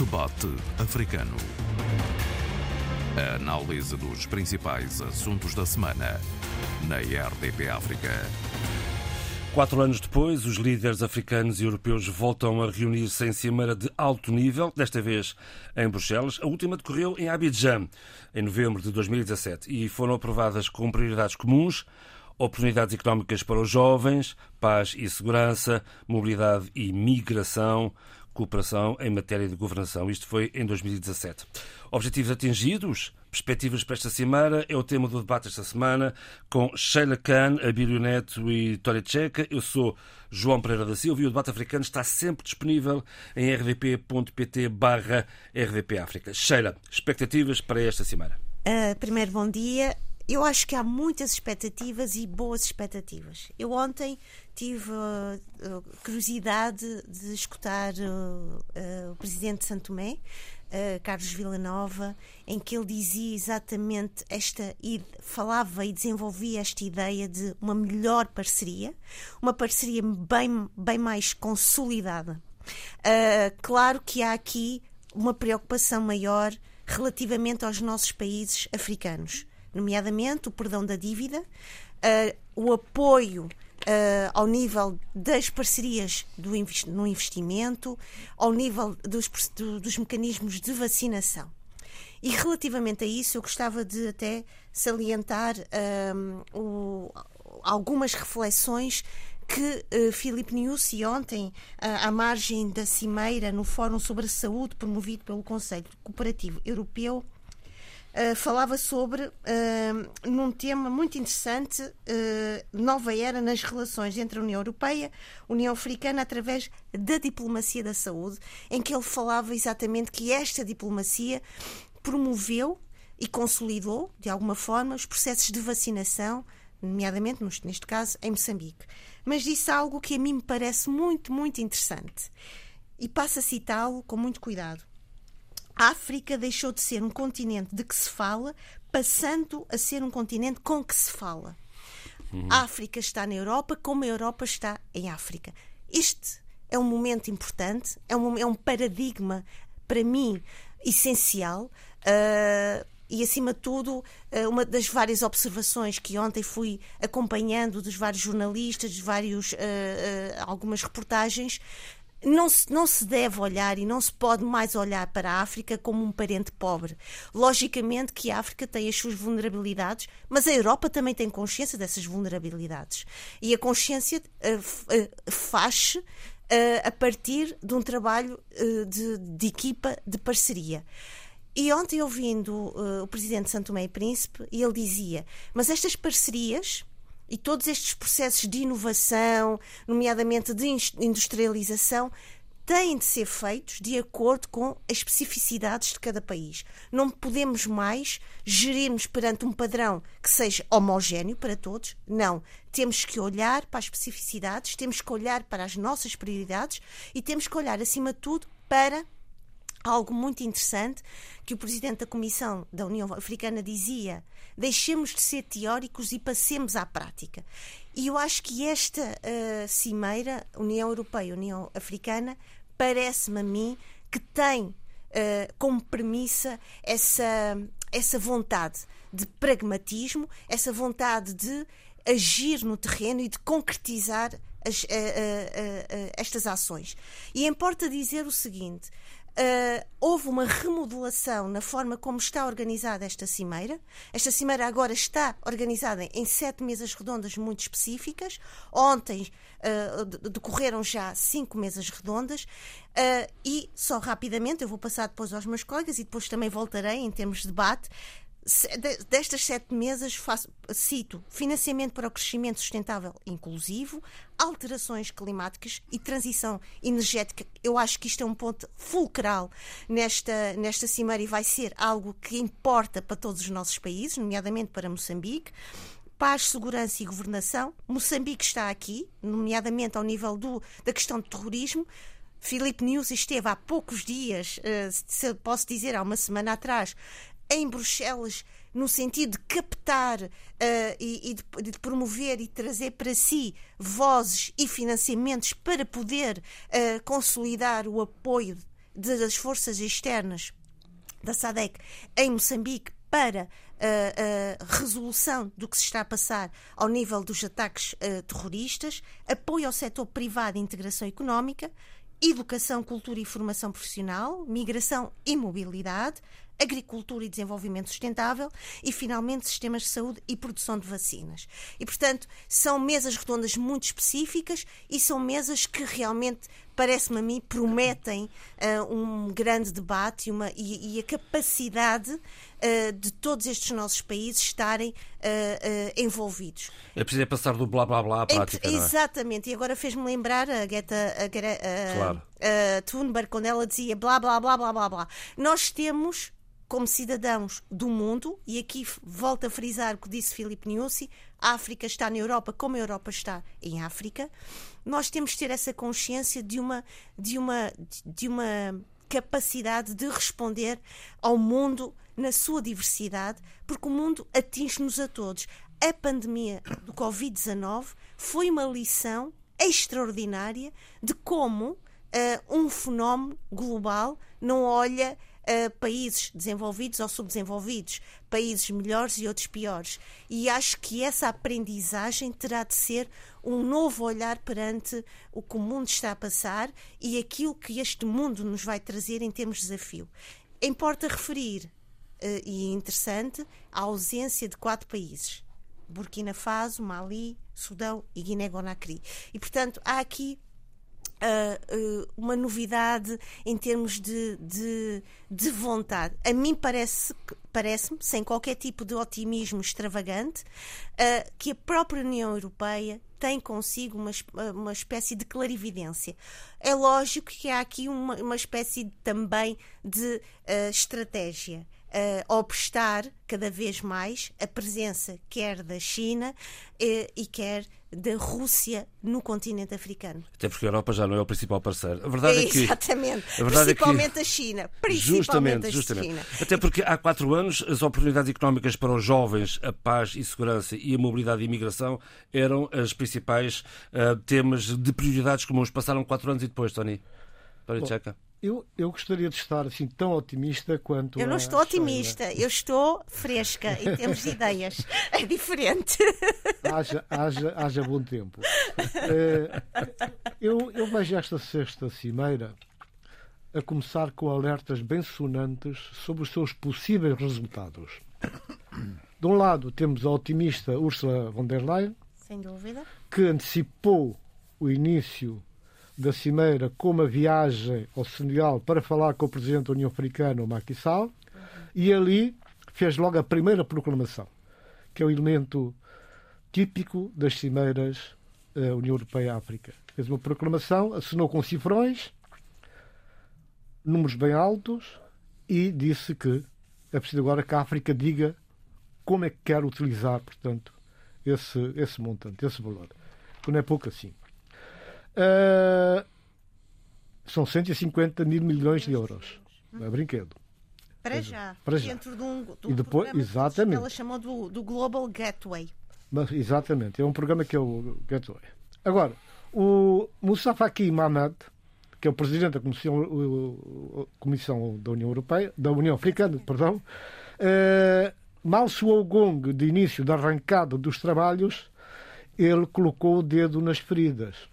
Debate Africano. A análise dos principais assuntos da semana na RDP África. Quatro anos depois, os líderes africanos e europeus voltam a reunir-se em cimeira de alto nível, desta vez em Bruxelas. A última decorreu em Abidjan, em novembro de 2017, e foram aprovadas com prioridades comuns oportunidades económicas para os jovens, paz e segurança, mobilidade e migração, cooperação em matéria de governação. Isto foi em 2017. Objetivos atingidos? Perspectivas para esta cimeira é o tema do debate esta semana com Sheila Khan, Abílio Neto e Tória Tcheca. Eu sou João Pereira da Silva e o debate africano está sempre disponível em rdp.pt barra rdpafrica. Sheila, expectativas para esta cimeira? Uh, primeiro, bom dia. Eu acho que há muitas expectativas e boas expectativas. Eu ontem tive uh, curiosidade de escutar uh, o presidente de Santo Tomé, Carlos Villanova, em que ele dizia exatamente esta, falava e desenvolvia esta ideia de uma melhor parceria, uma parceria bem, bem mais consolidada. claro que há aqui uma preocupação maior relativamente aos nossos países africanos nomeadamente o perdão da dívida, uh, o apoio Uh, ao nível das parcerias do no investimento, ao nível dos, do, dos mecanismos de vacinação. E relativamente a isso, eu gostava de até salientar ah, o, algumas reflexões que uh, Filipe Niusi ontem, uh, à margem da cimeira no Fórum sobre a Saúde promovido pelo Conselho Cooperativo Europeu, Uh, falava sobre uh, num tema muito interessante uh, nova era nas relações entre a União Europeia União Africana através da diplomacia da saúde em que ele falava exatamente que esta diplomacia promoveu e consolidou de alguma forma os processos de vacinação nomeadamente neste caso em Moçambique. Mas disse algo que a mim me parece muito muito interessante e passo a citá-lo com muito cuidado a África deixou de ser um continente de que se fala, passando a ser um continente com que se fala. Uhum. A África está na Europa, como a Europa está em África. Este é um momento importante, é um, é um paradigma, para mim, essencial. Uh, e, acima de tudo, uh, uma das várias observações que ontem fui acompanhando dos vários jornalistas, de vários, uh, algumas reportagens, não se, não se deve olhar e não se pode mais olhar para a África como um parente pobre. Logicamente que a África tem as suas vulnerabilidades, mas a Europa também tem consciência dessas vulnerabilidades. E a consciência uh, uh, faz uh, a partir de um trabalho de, de, equipa, de parceria. E ontem, ouvindo o presidente Santo Tomé e Príncipe, ele dizia: Mas estas parcerias e todos estes processos de inovação, nomeadamente de industrialização, têm de ser feitos de acordo com as especificidades de cada país. Não podemos mais gerirmos perante um padrão que seja homogéneo para todos. Não. Temos que olhar para as especificidades, temos que olhar para as nossas prioridades e temos que olhar, acima de tudo, para algo muito interessante que o presidente da Comissão da União Africana dizia: deixemos de ser teóricos e passemos à prática. E eu acho que esta uh, cimeira, União Europeia, União Africana, parece-me a mim que tem uh, como premissa essa, essa vontade de pragmatismo, essa vontade de agir no terreno e de concretizar as, uh, estas ações. E importa dizer o seguinte: Uh, houve uma remodelação na forma como está organizada esta cimeira. Esta cimeira agora está organizada em sete mesas redondas muito específicas. Ontem uh, decorreram já cinco mesas redondas. Uh, e só rapidamente, eu vou passar depois aos meus colegas e depois também voltarei em termos de debate destas sete mesas, faço, cito financiamento para o crescimento sustentável inclusivo, alterações climáticas e transição energética. Eu acho que isto é um ponto fulcral nesta, nesta cimeira e vai ser algo que importa para todos os nossos países, nomeadamente para Moçambique paz, segurança e governação. Moçambique está aqui, nomeadamente ao nível do, da questão do terrorismo. Filipe News esteve há poucos dias, eh, se posso dizer, há uma semana atrás, em Bruxelas no sentido de captar uh, e, e de, de, promover e trazer para si vozes e financiamentos para poder uh, consolidar o apoio das forças externas da SADEC em Moçambique para a, a, resolução do que se está a passar ao nível dos ataques uh, terroristas, apoio ao setor privado e integração económica, educação, cultura e formação profissional, migração e mobilidade, agricultura e desenvolvimento sustentável e, finalmente, sistemas de saúde e produção de vacinas. E, portanto, são mesas redondas muito específicas e são mesas que realmente, parece-me a mim, prometem uh, um grande debate e, uma, e, e a capacidade uh, de todos estes nossos países estarem uh, envolvidos. É preciso passar do blá blá blá à prática. É, exatamente, e agora fez-me lembrar a Greta a, claro. Thunberg quando ela dizia blá blá blá blá blá blá. Nós temos como cidadãos do mundo, e aqui volto a frisar o que disse Filipe Niusi, a África está na Europa como a Europa está em África, nós temos de ter essa consciência de uma, de uma, de uma capacidade de responder ao mundo na sua diversidade, porque o mundo atinge-nos a todos. A pandemia do Covid-19 foi uma lição extraordinária de como uh, um fenómeno global não olha uh, países desenvolvidos ou subdesenvolvidos, países melhores e outros piores. E acho que essa aprendizagem terá de ser um novo olhar perante o que o mundo está a passar e aquilo que este mundo nos vai trazer em termos de desafio. Importa referir, uh, e é interessante, a ausência de quatro países. Burkina Faso, Mali, Sudão e Guiné-Conakry. E, portanto, há aqui uh, uma novidade em termos de, de, de vontade. A mim parece, parece-me, sem qualquer tipo de otimismo extravagante, uh, que a própria União Europeia tem consigo uma, uma espécie de clarividência. É lógico que há aqui uma, uma espécie também de uh, estratégia. Uh, obstar cada vez mais a presença quer da China uh, e quer da Rússia no continente africano. Até porque a Europa já não é o principal parceiro. A verdade é, é que. Exatamente. A verdade principalmente é que, a China. Principalmente justamente, a justamente. China. Até porque há quatro anos as oportunidades económicas para os jovens, a paz e segurança e a mobilidade e imigração eram as principais uh, temas de prioridades comuns. Passaram quatro anos e depois, Tony. Tony Checa. Eu, eu gostaria de estar assim tão otimista quanto. Eu não estou otimista, eu estou fresca em termos de ideias. É diferente. Haja, haja, haja bom tempo. Uh, eu, eu vejo esta sexta cimeira a começar com alertas bem sonantes sobre os seus possíveis resultados. De um lado, temos a otimista Ursula von der Leyen, sem dúvida, que antecipou o início da Cimeira com uma viagem ao Senegal para falar com o presidente da União Africana, o Macky Sall, e ali fez logo a primeira proclamação, que é o elemento típico das cimeiras uh, União Europeia-África. Fez uma proclamação, assinou com cifrões, números bem altos, e disse que é preciso agora que a África diga como é que quer utilizar, portanto, esse, esse montante, esse valor. Que não é pouco assim. Uh, são 150 mil milhões de euros. Não é brinquedo. Para já. Para já. Dentro de um, de um e depois, exatamente. ela chamou do, do Global Gateway. Mas, exatamente. É um programa que é o Gateway. Agora, o Moussa Faki Mohamed, que é o presidente da Comissão, Comissão da União Europeia, da União Africana, perdão, uh, mal soou o gong de início da arrancada dos trabalhos, ele colocou o dedo nas feridas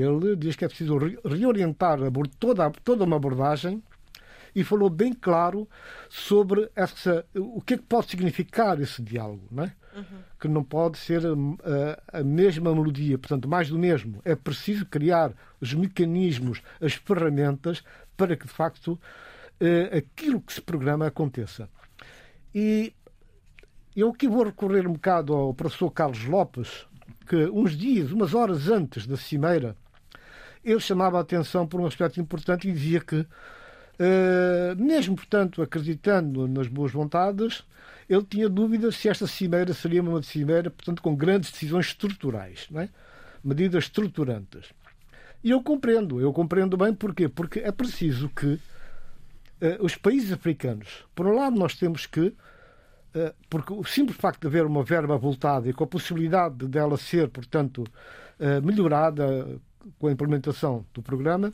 ele diz que é preciso reorientar toda, toda uma abordagem e falou bem claro sobre essa, o que é que pode significar esse diálogo, não é? Uhum. que não pode ser a, hum, a, a, mesma melodia, portanto, mais do mesmo. É preciso criar os mecanismos, as ferramentas para que, de facto, uh, aquilo que se programa aconteça. E eu aqui vou recorrer um bocado ao professor Carlos Lopes, que uns dias, umas horas antes da cimeira, ele chamava a atenção por um aspecto importante e dizia que, uh, mesmo, portanto, acreditando nas boas vontades, ele tinha dúvidas se esta cimeira seria uma cimeira, portanto, com grandes decisões estruturais, é? medidas estruturantes. E eu compreendo, eu compreendo bem porquê. Porque é preciso que uh, os países africanos, por um lado, nós temos que, uh, porque o simples facto de haver uma verba voltada e com a possibilidade dela ser, portanto, melhorada com a implementação do programa,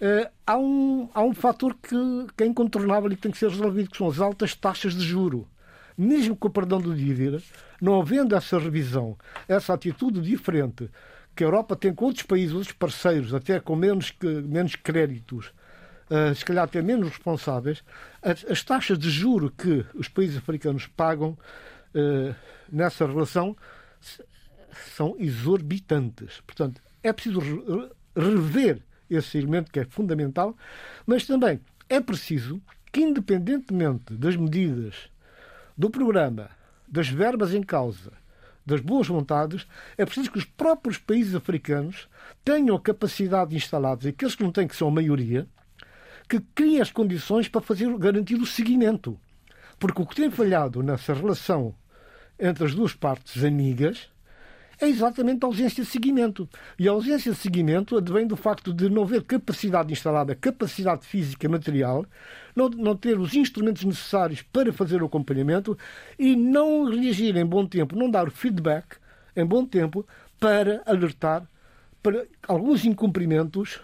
Uh, há, um, há um fator que, que é incontornável e que tem que ser resolvido, que são as altas taxas de juro. Mesmo com o perdão do dívida, não havendo essa revisão, essa atitude diferente que a Europa tem com outros países, outros parceiros, até com menos, menos créditos, uh, se calhar até menos responsáveis, as, as, taxas de juro que os países africanos pagam uh, nessa relação são exorbitantes. Portanto, é preciso rever esse elemento que é fundamental, mas também é preciso que, independentemente das medidas do programa, das verbas em causa, das boas vontades, é preciso que os próprios países africanos tenham a capacidade instalada, e aqueles que não têm, que são a maioria, que criem as condições para fazer garantir o seguimento. Porque o que tem falhado nessa relação entre as duas partes amigas é exatamente a ausência de seguimento. E a ausência de seguimento advém do facto de não haver capacidade instalada, capacidade física, material, não, não ter os instrumentos necessários para fazer o acompanhamento e não reagir em bom tempo, não dar feedback em bom tempo para alertar para alguns incumprimentos,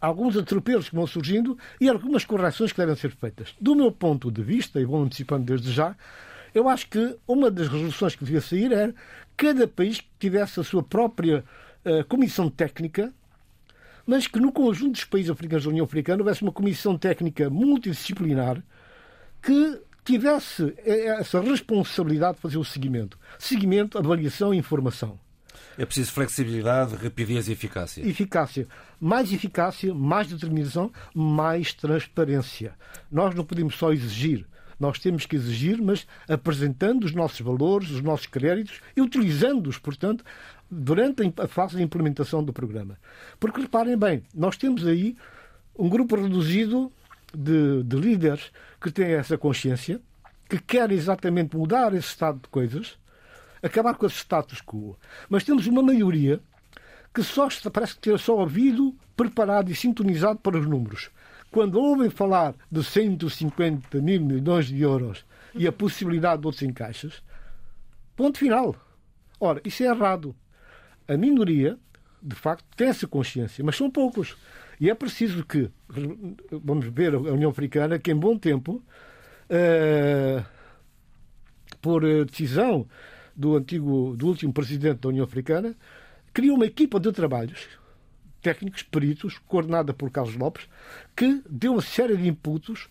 alguns atropelos que vão surgindo e algumas correções que devem ser feitas. Do meu ponto de vista, e vou antecipando desde já, eu acho que uma das resoluções que devia sair era cada país que tivesse a sua própria uh, comissão técnica, mas que no conjunto dos países africanos da União Africana houvesse uma comissão técnica multidisciplinar que tivesse eh, essa responsabilidade de fazer o seguimento. Seguimento, avaliação e informação. É preciso flexibilidade, rapidez e eficácia. Eficácia. Mais eficácia, mais determinação, mais transparência. Nós não podemos só exigir. Nós temos que exigir, mas apresentando os nossos valores, os nossos créditos e utilizando-os, portanto, durante a fase de implementação do programa. Porque reparem bem, nós temos aí um grupo reduzido de, de líderes que têm essa consciência, que querem exatamente mudar esse estado de coisas, acabar com esse status quo. Mas temos uma maioria que só parece ter só ouvido, preparado e sintonizado para os números quando ouvem falar de 150 mil milhões de euros e a possibilidade de outros encaixes, ponto final. Ora, isso é errado. A minoria, de facto, tem essa consciência, mas são poucos. E é preciso que, vamos ver a União Africana, que em bom tempo, uh, por decisão do antigo, do último presidente da União Africana, criou uma equipa de trabalhos técnicos, peritos, coordenada por Carlos Lopes, que deu uma série de inputs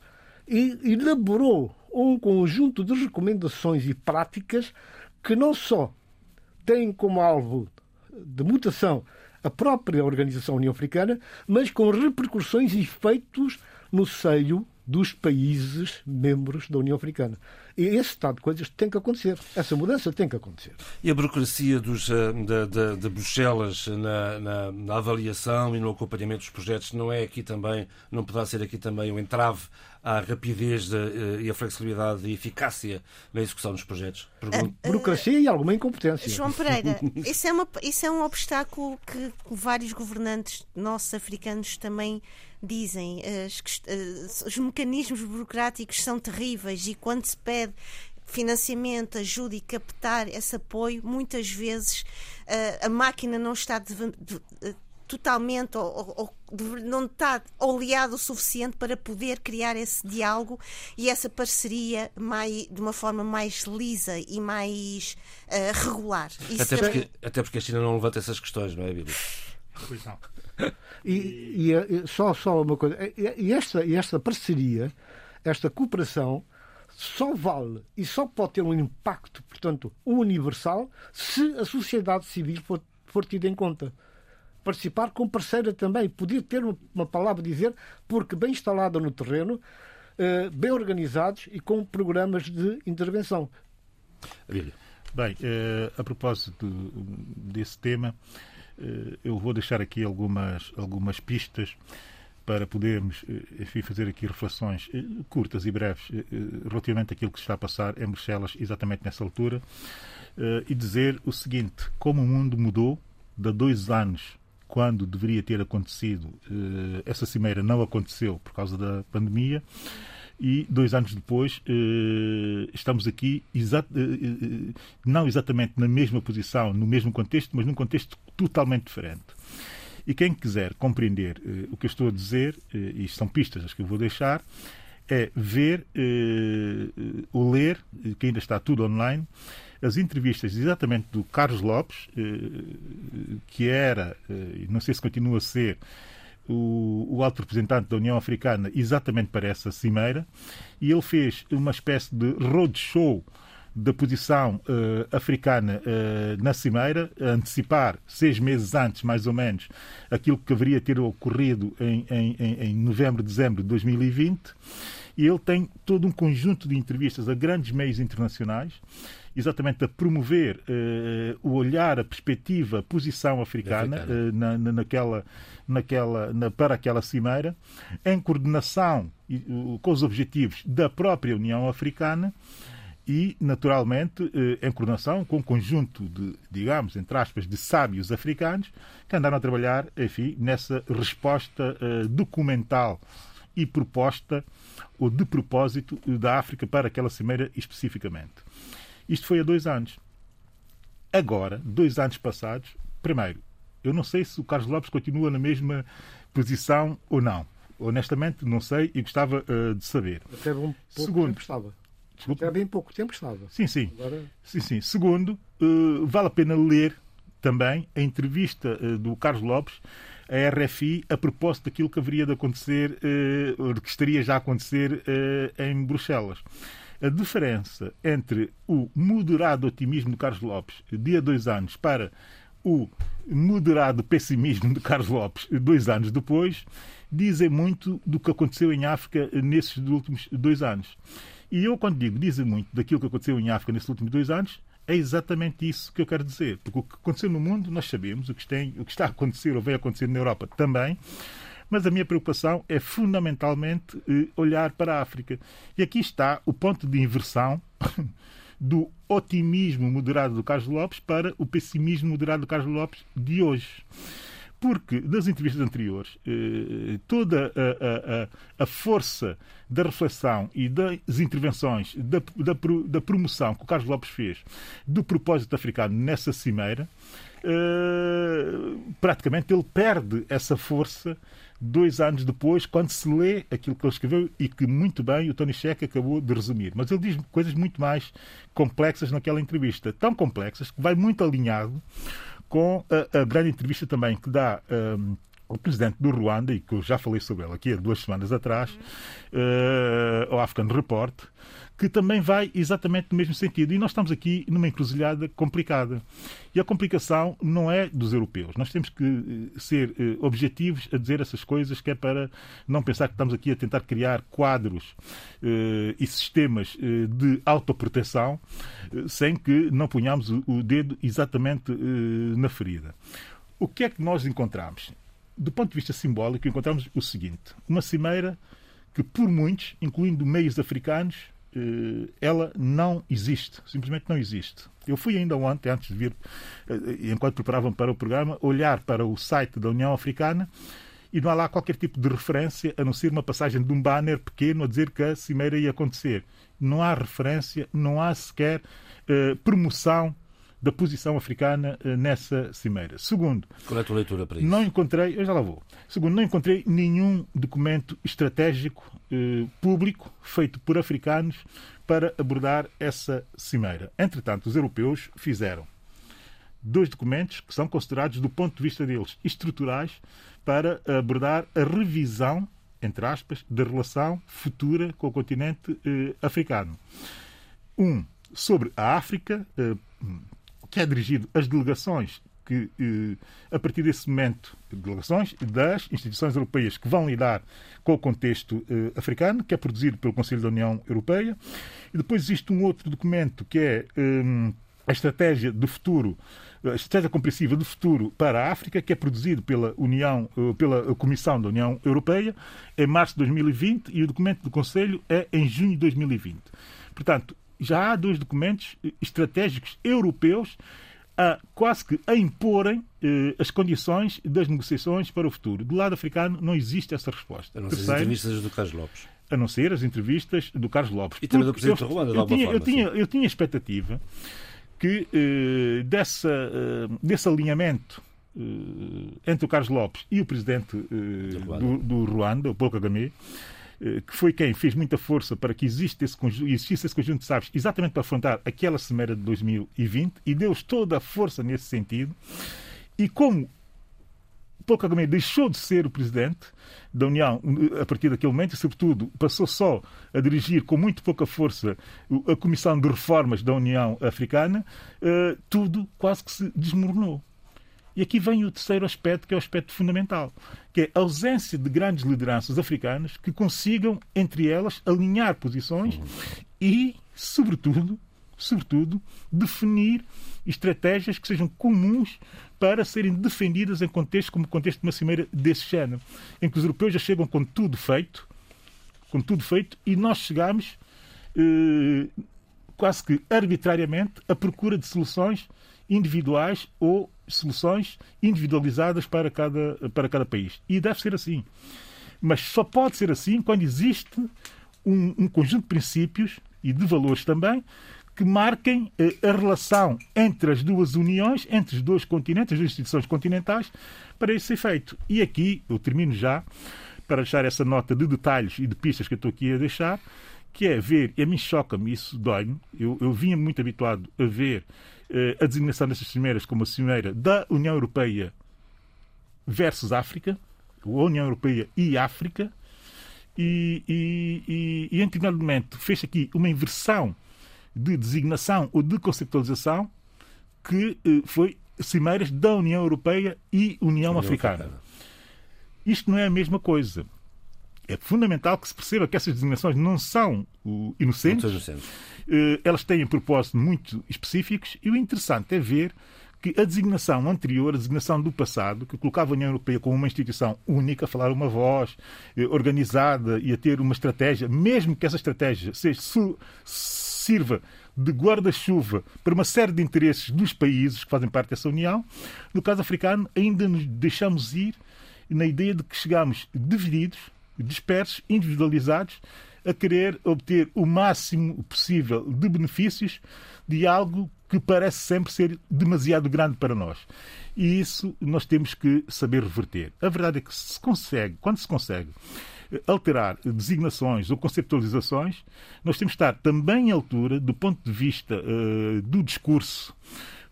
e elaborou um conjunto de recomendações e práticas que não só têm como alvo de mutação a própria Organização União Africana, mas com repercussões e efeitos no seio dos países membros da União Africana. E esse estado de coisas tem que acontecer. Essa mudança tem que acontecer. E a burocracia dos, eh, de, de, de Bruxelas na, na, na, avaliação e no acompanhamento dos projetos não é aqui também, não poderá ser aqui também um entrave à rapidez de, eh, e à flexibilidade e eficácia na execução dos projetos? Pergunto. burocracia e alguma incompetência. João Pereira, isso é, uma, isso é um obstáculo que vários governantes nossos africanos também dizem as, eh, os mecanismos burocráticos são terríveis e quando se pede financiamento, ajuda e captar esse apoio, muitas vezes eh, a máquina não está de, de, de, totalmente ou, ou, não está oleado o suficiente para poder criar esse diálogo e essa parceria mais, de uma forma mais lisa e mais uh, regular. até, também... porque, até porque a China não levanta essas questões, não é, Bíblia? Pois não. E, e, e, só, só uma coisa, e esta, e esta parceria, esta cooperação, só vale e só pode ter um impacto, portanto, universal, se a sociedade civil for, for tida em conta. Participar com parceira também, poder ter uma palavra a dizer, porque bem instalada no terreno, eh, bem organizados e com programas de intervenção. Bem, eh, a propósito desse tema, eu vou deixar aqui algumas, algumas pistas para podermos eh, enfim, fazer aqui reflexões eh, curtas e breves relativamente àquilo que se está a passar em Bruxelas exatamente nessa altura e dizer o seguinte, como o mundo mudou de dois anos quando deveria ter acontecido, essa cimeira não aconteceu por causa da pandemia, e dois anos depois eh, estamos aqui eh, eh, não exatamente na mesma posição, no mesmo contexto, mas num contexto totalmente diferente. E quem quiser compreender uh, o que eu estou a dizer, uh, e são pistas as que eu vou deixar, é ver uh, ou ler, que ainda está tudo online, as entrevistas exatamente do Carlos Lopes, que era, não sei se continua a ser, o, o alto representante da União Africana exatamente para essa cimeira, e ele fez uma espécie de roadshow da posição uh, africana uh, na Cimeira, antecipar seis meses antes, mais ou menos, aquilo que deveria ter ocorrido em, em, em novembro, dezembro de 2020. E ele tem todo um conjunto de entrevistas a grandes meios internacionais, exatamente a promover uh, o olhar, a perspectiva, a posição africana uh, na, na, naquela, naquela, na, para aquela cimeira, em coordenação com os objetivos da própria União Africana e, naturalmente, eh, em coordenação com um conjunto de, digamos, entre aspas, de sábios africanos que andaram a trabalhar, enfim, nessa resposta eh, documental e proposta ou de propósito da África para aquela cimeira especificamente. Isto foi há dois anos. Agora, dois anos passados, primeiro, eu não sei se o Carlos Lopes continua na mesma posição ou não. Honestamente, não sei e gostava uh, de saber. Até um pouco Segundo, tempo Desculpa. Há bem pouco tempo estava. Sim, sim. Agora... sim, sim. Segundo, uh, vale a pena ler também a entrevista uh, do Carlos Lopes à RFI a propósito daquilo que haveria de acontecer, uh, que estaria já a acontecer em Bruxelas. A diferença entre o moderado otimismo de Carlos Lopes de há dois anos para o moderado pessimismo de Carlos Lopes dois anos depois dizem muito do que aconteceu em África nesses últimos dois anos. E eu, quando digo dizem muito daquilo que aconteceu em África nesses últimos dois anos, é exatamente isso que eu quero dizer. Porque o que aconteceu no mundo, nós sabemos, o que, tem, o que está a acontecer ou vai acontecer na Europa também, mas a minha preocupação é fundamentalmente eh, olhar para a África. E aqui está o ponto de inversão do otimismo moderado do Carlos Lopes para o pessimismo moderado do Carlos Lopes de hoje porque das entrevistas anteriores, eh, toda a, a, a, força da reflexão e das intervenções, da, da, da, promoção que o Carlos Lopes fez do propósito africano nessa cimeira, eh, praticamente ele perde essa força dois anos depois, quando se lê aquilo que ele escreveu e que muito bem o Tony Checa acabou de resumir. Mas ele diz coisas muito mais complexas naquela entrevista, tão complexas que vai muito alinhado com a, a grande entrevista também que dá um, o presidente do Ruanda, e que eu já falei sobre ela aqui há duas semanas atrás, uh, ao African Report, que também vai exatamente no mesmo sentido. E nós estamos aqui numa encruzilhada complicada. E a complicação não é dos europeus. Nós temos que eh, ser uh, objetivos a dizer essas coisas, que é para não pensar que estamos aqui a tentar criar quadros uh, e sistemas de autoproteção sem que não ponhamos o, dedo exatamente na ferida. O que é que nós encontramos? Do ponto de vista simbólico, encontramos o seguinte: uma cimeira que, por muitos, incluindo meios africanos, eh, ela não existe, simplesmente não existe. Eu fui ainda ontem, antes de vir, eh, enquanto preparavam para o programa, olhar para o site da União Africana e não há lá qualquer tipo de referência, a não ser uma passagem de um banner pequeno a dizer que a cimeira ia acontecer. Não há referência, não há sequer uh, promoção da posição africana uh, nessa cimeira. Segundo, qual é a tua leitura para isso? Não encontrei, eu já lá vou. Segundo, não encontrei nenhum documento estratégico uh, público feito por africanos para abordar essa cimeira. Entretanto, os europeus fizeram dois documentos que são considerados, do ponto de vista deles, estruturais para abordar a revisão, entre aspas, da relação futura com o continente eh, africano. Um sobre a África, eh, que é dirigido às delegações que, eh, a partir desse momento, delegações das instituições europeias que vão lidar com o contexto eh, africano, que é produzido pelo Conselho da União Europeia. E depois existe um outro documento que é eh, a Estratégia do Futuro, a Estratégia Compreensiva do Futuro para a África, que é produzido pela União, pela Comissão da União Europeia em março de 2020 e o documento do Conselho é em junho de 2020. Portanto, já há dois documentos estratégicos europeus a quase que a imporem eh, as condições das negociações para o futuro. Do lado africano não existe essa resposta. A não ser as entrevistas do Carlos Lopes. A não ser as entrevistas do Carlos Lopes. E também do Presidente Ruanda, de eu, tinha, forma, eu, tinha, eu tinha expectativa que eh, dessa, eh, desse alinhamento entre o Carlos Lopes e o presidente do, do Ruanda, o Paul Kagame, que foi quem fez muita força para que existe esse conjunto, existisse esse conjunto de sábios exatamente para afrontar aquela cimeira de 2020 e deu-os toda a força nesse sentido. E como Paul Kagame deixou de ser o presidente da União a partir daquele momento e, sobretudo, passou só a dirigir com muito pouca força a Comissão de Reformas da União Africana, eh, tudo quase que se desmoronou. E aqui vem o terceiro aspecto, que é o aspecto fundamental, que é a ausência de grandes lideranças africanas que consigam, entre elas, alinhar posições e, sobretudo, sobretudo, definir estratégias que sejam comuns para serem defendidas em contexto como o contexto de uma cimeira desse género, em que os europeus já chegam com tudo feito, com tudo feito, e nós chegamos eh, quase que arbitrariamente à procura de soluções individuais ou soluções individualizadas para cada, para cada país. E deve ser assim. Mas só pode ser assim quando existe um, um conjunto de princípios e de valores também que marquem eh, a relação entre as duas uniões, entre os dois continentes, as duas instituições continentais, para esse efeito. E aqui, eu termino já, para deixar essa nota de detalhes e de pistas que eu estou aqui a deixar, que é ver, e a mim choca-me, isso dói-me, eu, eu vinha muito habituado a ver eh, a designação destas cimeiras como a cimeira da União Europeia versus África, ou União Europeia e África, e, e, e, e anteriormente fez aqui uma inversão de designação ou de conceptualização que eh, foi cimeiras da União Europeia e União, União Africana. Africana. Isto não é a mesma coisa. É fundamental que se perceba que essas designações não são inocentes. inocentes. Uh, elas têm propósitos muito específicos e o interessante é ver que a designação anterior, a designação do passado, que colocava a União Europeia como uma instituição única, a falar uma voz, eh, organizada e a ter uma estratégia, mesmo que essa estratégia seja, sirva de guarda-chuva para uma série de interesses dos países que fazem parte dessa União, no caso africano, ainda nos deixamos ir na ideia de que chegamos divididos, dispersos, individualizados, a querer obter o máximo possível de benefícios de algo que parece sempre ser demasiado grande para nós. E isso nós temos que saber reverter. A verdade é que se consegue, quando se consegue alterar designações ou conceptualizações, nós temos que estar também à altura, do ponto de vista uh, do discurso,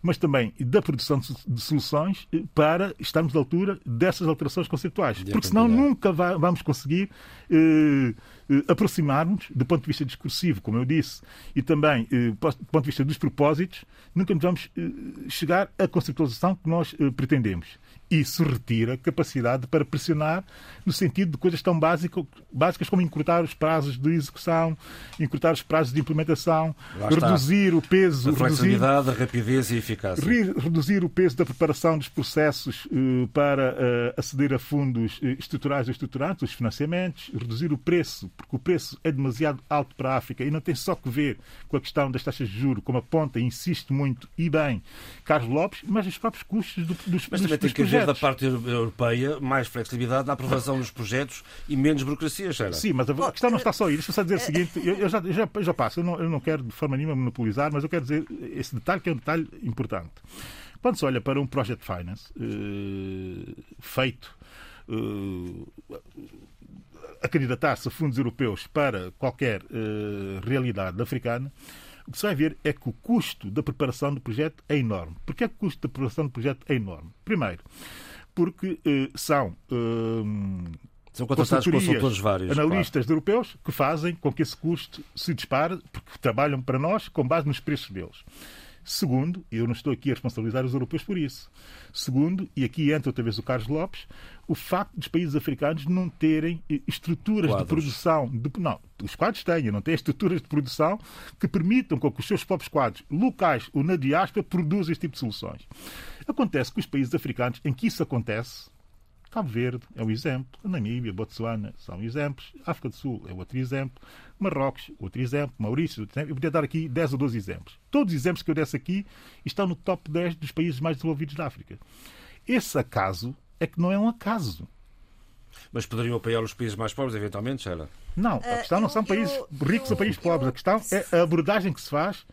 mas também da produção de soluções, eh, para estarmos à altura dessas alterações conceptuais. Porque senão nunca vamos conseguir uh, aproximar-nos, do ponto de vista discursivo, como eu disse, e também do ponto de vista dos propósitos, nunca nos vamos chegar à conceptualização que nós pretendemos isso retira capacidade para pressionar no sentido de coisas tão básicas, básicas como encurtar os prazos de execução, encurtar os prazos de implementação, reduzir o peso. A flexibilidade, reduzir, a rapidez e a eficácia. Reduzir o peso da preparação dos processos uh, para uh, aceder a fundos uh, estruturais ou estruturantes, os financiamentos, reduzir o preço, porque o preço é demasiado alto para a África e não tem só que ver com a questão das taxas de juros, como aponta insiste muito e bem Carlos Lopes, mas os próprios custos do, dos, mas dos, dos projetos da parte europeia mais flexibilidade na aprovação dos projetos e menos burocracia, Sheila. Sim, mas a questão não está só aí. Deixa-me só dizer o seguinte: eu, já, já, já passo, eu não, eu não quero de forma nenhuma monopolizar, mas eu quero dizer esse detalhe que é um detalhe importante. Quando se olha para um project finance uh, feito uh, a candidatar-se a fundos europeus para qualquer uh, realidade africana, o que se vai ver é que o custo da preparação do projeto é enorme. Porquê é que o custo da preparação do projeto é enorme? Primeiro, porque eh, são. Eh, são contratados consultores vários. Analistas claro. europeus que fazem com que esse custo se dispare, porque trabalham para nós com base nos preços deles. Segundo, eu não estou aqui a responsabilizar os europeus por isso. Segundo, e aqui entra outra vez o Carlos Lopes, o facto dos países africanos não terem eh, estruturas quadros. de produção. De, não, os quadros têm, não têm estruturas de produção que permitam com que os seus próprios quadros, locais ou na diáspora, produzam este tipo de soluções. Acontece que os países africanos em que isso acontece, Cabo Verde é um exemplo, Namíbia, Botsuana são exemplos, África do Sul é outro exemplo, Marrocos, outro exemplo, Maurício, outro exemplo. Eu podia dar aqui 10 ou 12 exemplos. Todos os exemplos que eu desse aqui estão no top 10 dos países mais desenvolvidos da África. Esse acaso é que não é um acaso. Mas poderiam apoiar os países mais pobres, eventualmente, Sheila? Não, a questão não são países ricos ou países pobres. A questão é a abordagem que se faz,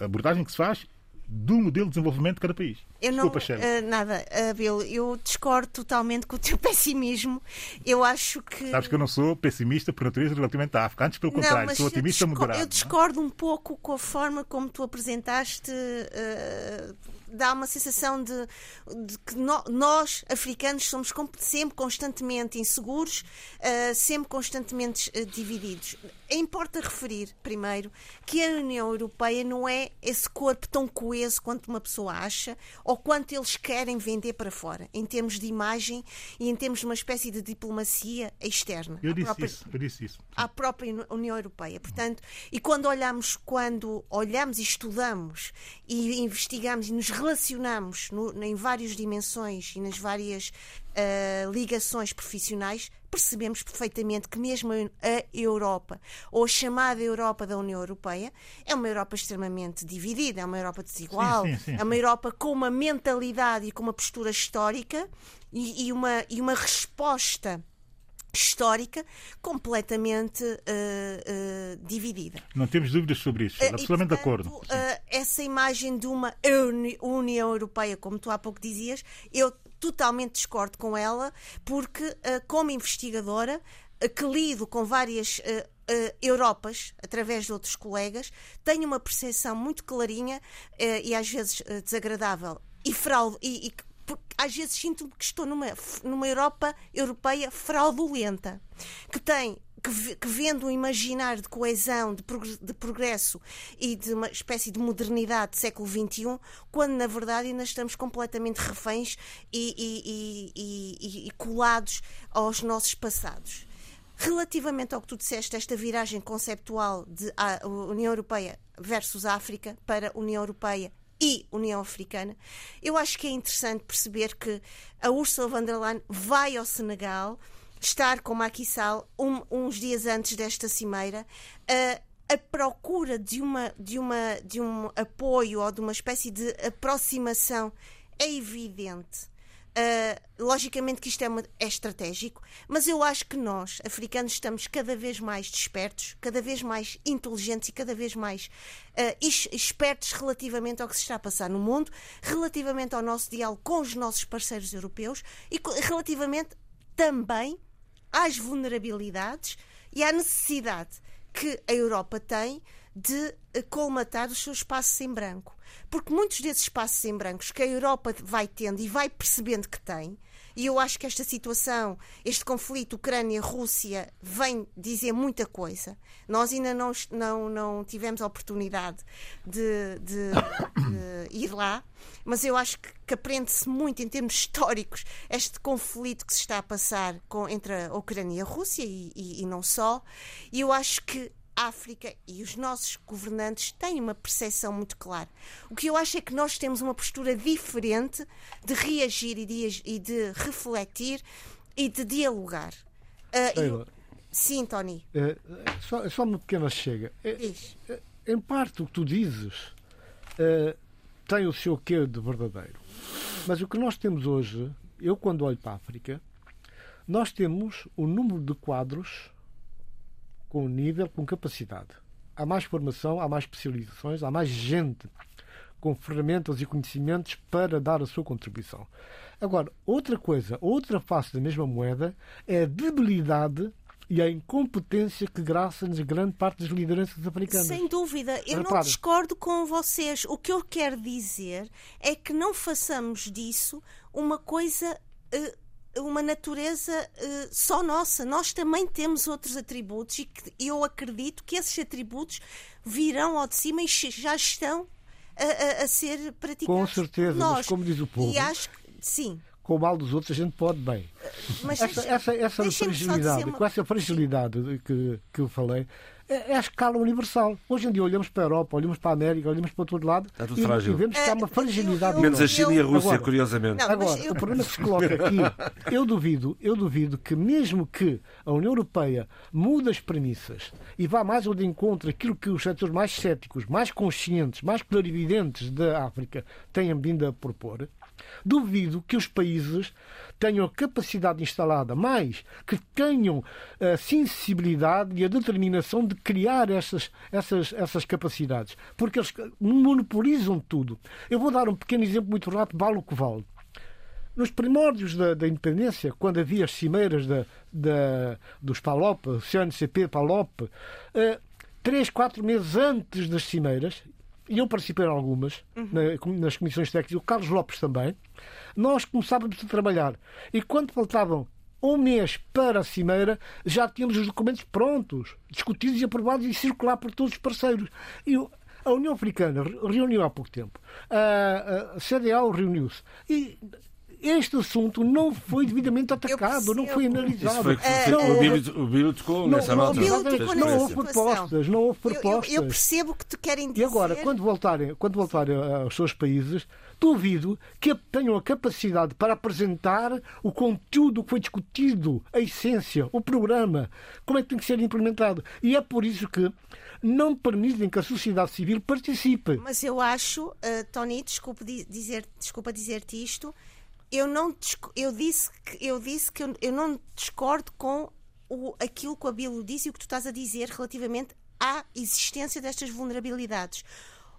a abordagem que se faz do modelo de desenvolvimento de cada país. Eu não, Desculpa, Shelley. uh, nada, Abel, eu discordo totalmente com o teu pessimismo. Eu acho que. Sabes que eu não sou pessimista por natureza relativamente à África. Antes, pelo contrário, mas sou otimista moderado. Eu não é? discordo um pouco com a forma como tu apresentaste. uh, dá uma sensação de, de que no- nós, africanos, somos sempre constantemente inseguros, uh, sempre constantemente uh, divididos. Importa referir, primeiro, que a União Europeia não é esse corpo tão coeso quanto uma pessoa acha ou quanto eles querem vender para fora, em termos de imagem e em termos de uma espécie de diplomacia externa. Eu A disse própria- isso, eu disse isso. à própria Uni- União Europeia. Portanto, e quando olhamos, quando olhamos e estudamos e investigamos e nos relacionamos no- em várias dimensões e nas várias ah, ligações profissionais, percebemos perfeitamente que mesmo a Europa, ou a chamada Europa da União Europeia, é uma Europa extremamente dividida, é uma Europa desigual, Sim, sim, sim, é uma Europa com uma mentalidade e com uma postura histórica e, e uma, e uma resposta histórica completamente eh, eh, dividida. Não temos dúvidas sobre isso. E, Absolutamente de acordo. essa imagem de uma Uni- União Europeia, como tu há pouco dizias, eu totalmente discordo com ela, porque, eh, como investigadora, eh, que lido com várias eh, Europas, através de outros colegas, tenho uma percepção muito clarinha eh, e às vezes eh, desagradável e fraude. E, e às vezes sinto que estou numa, numa Europa europeia fraudulenta, que tem que, que vendo um imaginário de coesão, de, progr- de progresso e de uma espécie de modernidade do século XXI, quando na verdade ainda estamos completamente reféns e, e- e- e- colados aos nossos passados. Relativamente ao que tu disseste, esta viragem conceptual de União Europeia versus África para União Europeia e União Africana, eu acho que é interessante perceber que a Ursula von der Leyen vai ao Senegal estar com Sall um- uns dias antes desta cimeira a, a procura de, uma, de, uma, de um apoio ou de uma espécie de aproximação é evidente. Uh, logicamente que isto é, uma- é estratégico, mas eu acho que nós, africanos, estamos cada vez mais despertos, cada vez mais inteligentes e cada vez mais uh, es- espertos relativamente ao que se está a passar no mundo, relativamente ao nosso diálogo com os nossos parceiros europeus e relativamente também às vulnerabilidades e à necessidade que a Europa tem de eh, colmatar os seus espaços em branco. Porque muitos desses espaços em brancos que a Europa vai tendo e vai percebendo que tem, e eu acho que esta situação, este conflito Ucrânia-Rússia, vem dizer muita coisa. Nós ainda não, não, não tivemos a oportunidade de, de- de ir lá, mas eu acho que, que aprende-se muito em termos históricos este conflito que se está a passar com- entre a Ucrânia e a Rússia e, e- e não só. E eu acho que África e os nossos governantes têm uma percepção muito clara. O que eu acho é que nós temos uma postura diferente de reagir e de, e de refletir e de dialogar. Ah, e- Sheila, Sim, Tony. é, só, só uma pequena chega. É, Diz. em parte o que tu dizes eh, tem o seu quê de verdadeiro. Mas o que nós temos hoje, eu quando olho para a África, nós temos o número de quadros com nível, com capacidade. Há mais formação, há mais especializações, há mais gente com ferramentas e conhecimentos para dar a sua contribuição. Agora, outra coisa, outra face da mesma moeda é a debilidade e a incompetência que graça-nos grande parte das lideranças africanas. Sem dúvida, eu não Repare. discordo com vocês. O que eu quero dizer é que não façamos disso uma coisa, eh, uma natureza eh, só nossa. Nós também temos outros atributos e que eu acredito que esses atributos virão ao de cima e já estão a, a- a ser praticados. Com certeza, por mas nós. como diz o povo- E acho que sim. Com o mal dos outros a gente pode bem. Mas Essa, deixa- essa, essa fragilidade, uma- com essa fragilidade que, que eu falei, é, é a escala universal. Hoje em dia olhamos para a Europa, olhamos para a América, olhamos para todo lado Está tudo e, frágil. e vemos que há uma Eh, fragilidade. eu- Menos a eu- China e a Rússia, Agora- curiosamente. Não, Agora, eu- o problema que se coloca aqui, eu duvido, eu duvido que mesmo que a União Europeia mude as premissas e vá mais ao de encontro aquilo que os setores mais céticos, mais conscientes, mais clarividentes da África têm vindo a propor, duvido que os países tenham a capacidade instalada, mais que tenham a sensibilidade e a determinação de criar essas, essas, essas capacidades, porque eles monopolizam tudo. Eu vou dar um pequeno exemplo muito rápido, vale o que vale. Nos primórdios da, da, independência, quando havia as cimeiras da, da, dos PALOP, CNCP, PALOP, eh, três, quatro meses antes das cimeiras, e eu participei em algumas, uhum. na, nas comissões técnicas, o Carlos Lopes também, nós começávamos a trabalhar. E quando faltavam um mês para a cimeira, já tínhamos os documentos prontos, discutidos e aprovados e circular por todos os parceiros. E a União Africana reuniu há pouco tempo, a, a CDAO reuniu-se. E este assunto não foi devidamente atacado, não foi analisado. Foi, não, o Bílio tocou nessa nota. Não houve propostas, não houve propostas. Eu, eu, percebo o que tu querem dizer. E agora, quando voltarem, quando voltarem aos seus países, duvido que tenham a capacidade para apresentar o conteúdo que foi discutido, a essência, o programa, como é que tem que ser implementado. E é por isso que não permitem que a sociedade civil participe. Mas eu acho, uh, Tony, desculpa dizer, desculpa dizer-te isto, eu não eu disse que eu disse que eu, eu não discordo com o, aquilo que a Bilo disse e o que tu estás a dizer relativamente à existência destas vulnerabilidades.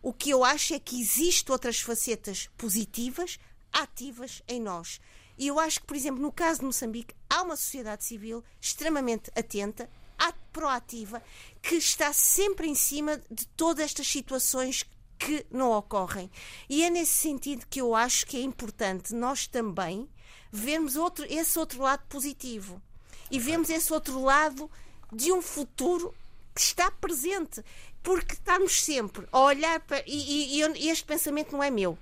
O que eu acho é que existem outras facetas positivas, ativas em nós. E eu acho que, por exemplo, no caso de Moçambique, há uma sociedade civil extremamente atenta, proativa, que está sempre em cima de todas estas situações que não ocorrem. E é nesse sentido que eu acho que é importante nós também vermos outro, esse outro lado positivo e vemos esse outro lado de um futuro que está presente, porque estamos sempre a olhar para. E, e, e este pensamento não é meu,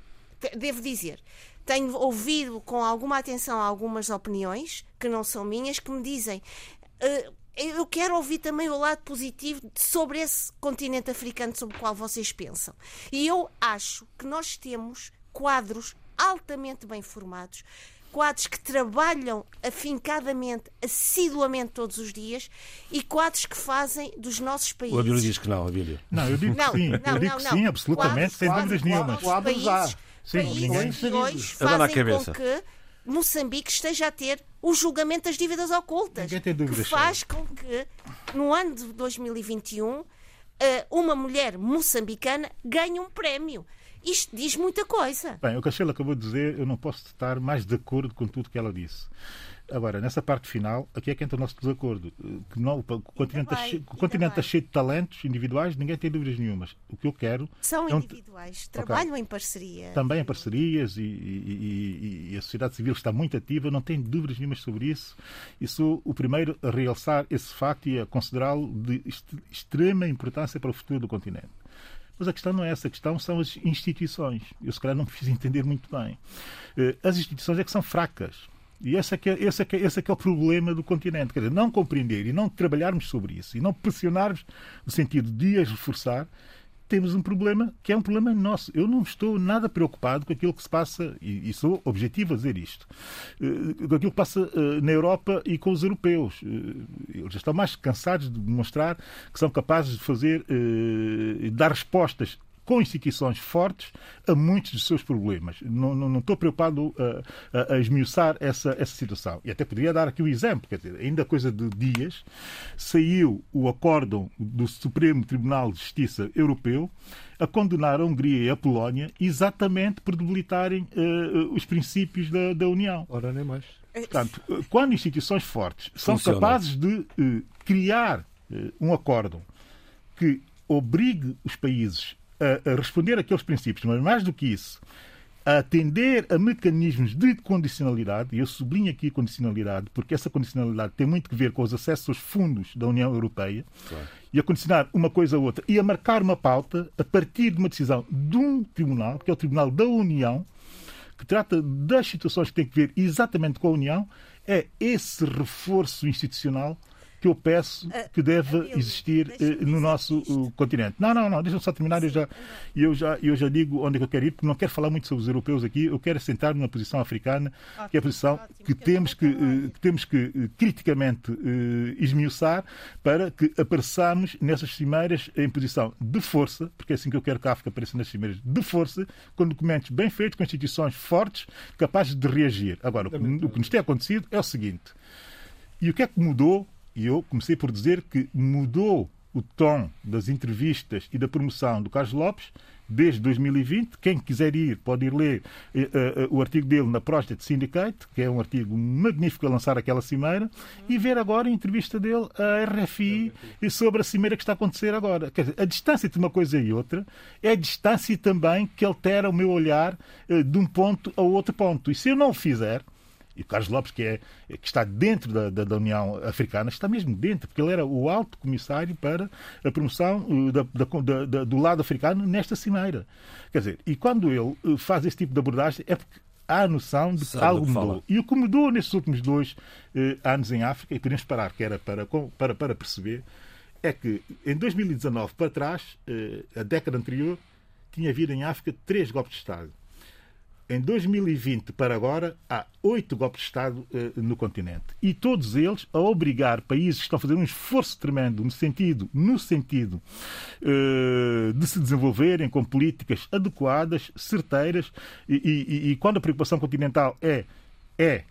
devo dizer. Tenho ouvido com alguma atenção algumas opiniões que não são minhas que me dizem. Uh, eu quero ouvir também o lado positivo sobre esse continente africano sobre o qual vocês pensam. E eu acho que nós temos quadros altamente bem formados, quadros que trabalham afincadamente, assiduamente todos os dias e quadros que fazem dos nossos países. O Abílio diz que não, Abílio. Não, eu digo não, que sim. Não, eu digo não, que sim, absolutamente, quadros, sem dúvidas nenhuma. Quadros, países, sim, países hoje fazem com que Moçambique esteja a ter o julgamento das dívidas ocultas. que faz com que, no ano de 2021, eh, uma mulher moçambicana ganhe um prémio. Isto diz muita coisa. Bem, o que a Sheila acabou de dizer, eu não posso estar mais de acordo com tudo que ela disse. Agora, nessa parte final, aqui é que entra o nosso desacordo. Que não, o continente, está cheio, o continente está cheio de talentos individuais, ninguém tem dúvidas nenhumas. O que eu quero. São é um... individuais, trabalham okay. em parceria. Também em parcerias e, e, e, e, a sociedade civil está muito ativa, não tenho dúvidas nenhumas sobre isso. E sou o primeiro a realçar esse facto e a considerá-lo de extrema importância para o futuro do continente. Mas a questão não é essa, a questão são as instituições. Eu, se calhar, não me fiz entender muito bem. Eh, as instituições é que são fracas e esse é, que é, esse, é que é, esse é que é o problema do continente. Quer dizer, não compreender e não trabalharmos sobre isso e não pressionarmos no sentido de as reforçar, temos um problema que é um problema nosso. Eu não estou nada preocupado com aquilo que se passa, e, e sou objetivo a dizer isto, uh, com aquilo que passa uh, na Europa e com os europeus. Eles já estão mais cansados de demonstrar que são capazes de fazer, dar respostas com instituições fortes a muitos dos seus problemas. Não, não, não estou preocupado a, a, a, esmiuçar essa, essa situação. E até poderia dar aqui o um exemplo, quer dizer, ainda coisa de dias, saiu o acórdão do Supremo Tribunal de Justiça Europeu a condenar a Hungria e a Polónia exatamente por debilitarem uh, os princípios da, da União. Ora, nem mais. Portanto, quando instituições fortes são Funciona. capazes de uh, criar uh, um acórdão que obrigue os países a, a responder àqueles princípios, mas mais do que isso, a atender a mecanismos de condicionalidade, e eu sublinho aqui condicionalidade, porque essa condicionalidade tem muito que ver com os acessos aos fundos da União Europeia, claro. e a condicionar uma coisa a outra, e a marcar uma pauta a partir de uma decisão de um tribunal, que é o Tribunal da União, que trata das situações que têm que ver exatamente com a União, é esse reforço institucional que eu peço Ah, que deve existir eh, no nosso isto. uh, continente. Não, não, não, deixa-me só terminar. Eu já, eu, já, eu já digo onde é que eu quero ir, porque não quero falar muito sobre os europeus aqui. Eu quero sentar numa posição africana, que é a posição ótimo, que que temos que, eh, que temos que eh, criticamente eh, esmiuçar para que apareçamos nessas cimeiras em posição de força, porque é assim que eu quero que a África apareça nas cimeiras, de força, com documentos bem feitos, com instituições fortes, capazes de reagir. Agora, o que, o que nos tem acontecido é o seguinte. E o que é que mudou? E eu comecei por dizer que mudou o tom das entrevistas e da promoção do Carlos Lopes desde 2020. Quem quiser ir pode ir ler eh, eh, o artigo dele na Prostate Syndicate, que é um artigo magnífico a lançar aquela cimeira, e ver agora a entrevista dele à RFI sobre a cimeira que está a acontecer agora. Quer dizer, a distância entre uma coisa e outra é a distância também que altera o meu olhar eh, de um ponto a outro ponto. E se eu não o fizer, e o Carlos Lopes, que, é, que está dentro da, da, da União Africana, está mesmo dentro, porque ele era o alto comissário para a promoção uh, da, da, da, do lado africano nesta cimeira. Quer dizer, e quando ele uh, faz esse tipo de abordagem é porque há a noção de que Sabe algo que mudou. E o que mudou nestes últimos dois eh, anos em África, e podemos parar que era para, para, para perceber, é que em 2019 para trás, eh, a década anterior, tinha havido em África três golpes de Estado. Em 2020 para agora, há oito golpes de Estado eh, no continente. E todos eles a obrigar países que estão a fazer um esforço tremendo no sentido, no sentido eh, de se desenvolverem com políticas adequadas, certeiras, e, e- e quando a preocupação continental é, é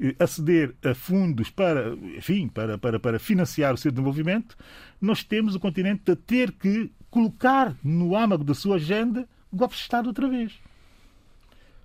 eh, aceder a fundos para, enfim, para, para, para financiar o seu desenvolvimento, nós temos o continente a ter que colocar no âmago da sua agenda golpes de Estado outra vez.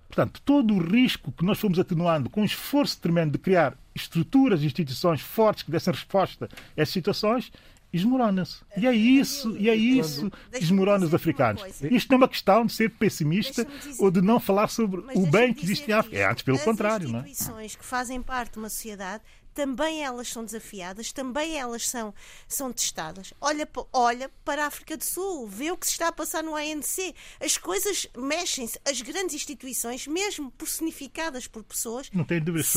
Portanto, todo o risco que nós fomos atenuando com um esforço tremendo de criar estruturas e instituições fortes que dessem resposta a essas situações, esmorona-se. E é isso, e é isso que esmorona os africanos. Isto não é uma questão de ser pessimista ou de não falar sobre o bem que existe em África. É antes pelo As contrário, não é? instituições que fazem parte de uma sociedade também elas são desafiadas, também elas são, são testadas. Olha, olha para a África do Sul, vê o que se está a passar no ANC. As coisas mexem-se, as grandes instituições, mesmo personificadas por pessoas,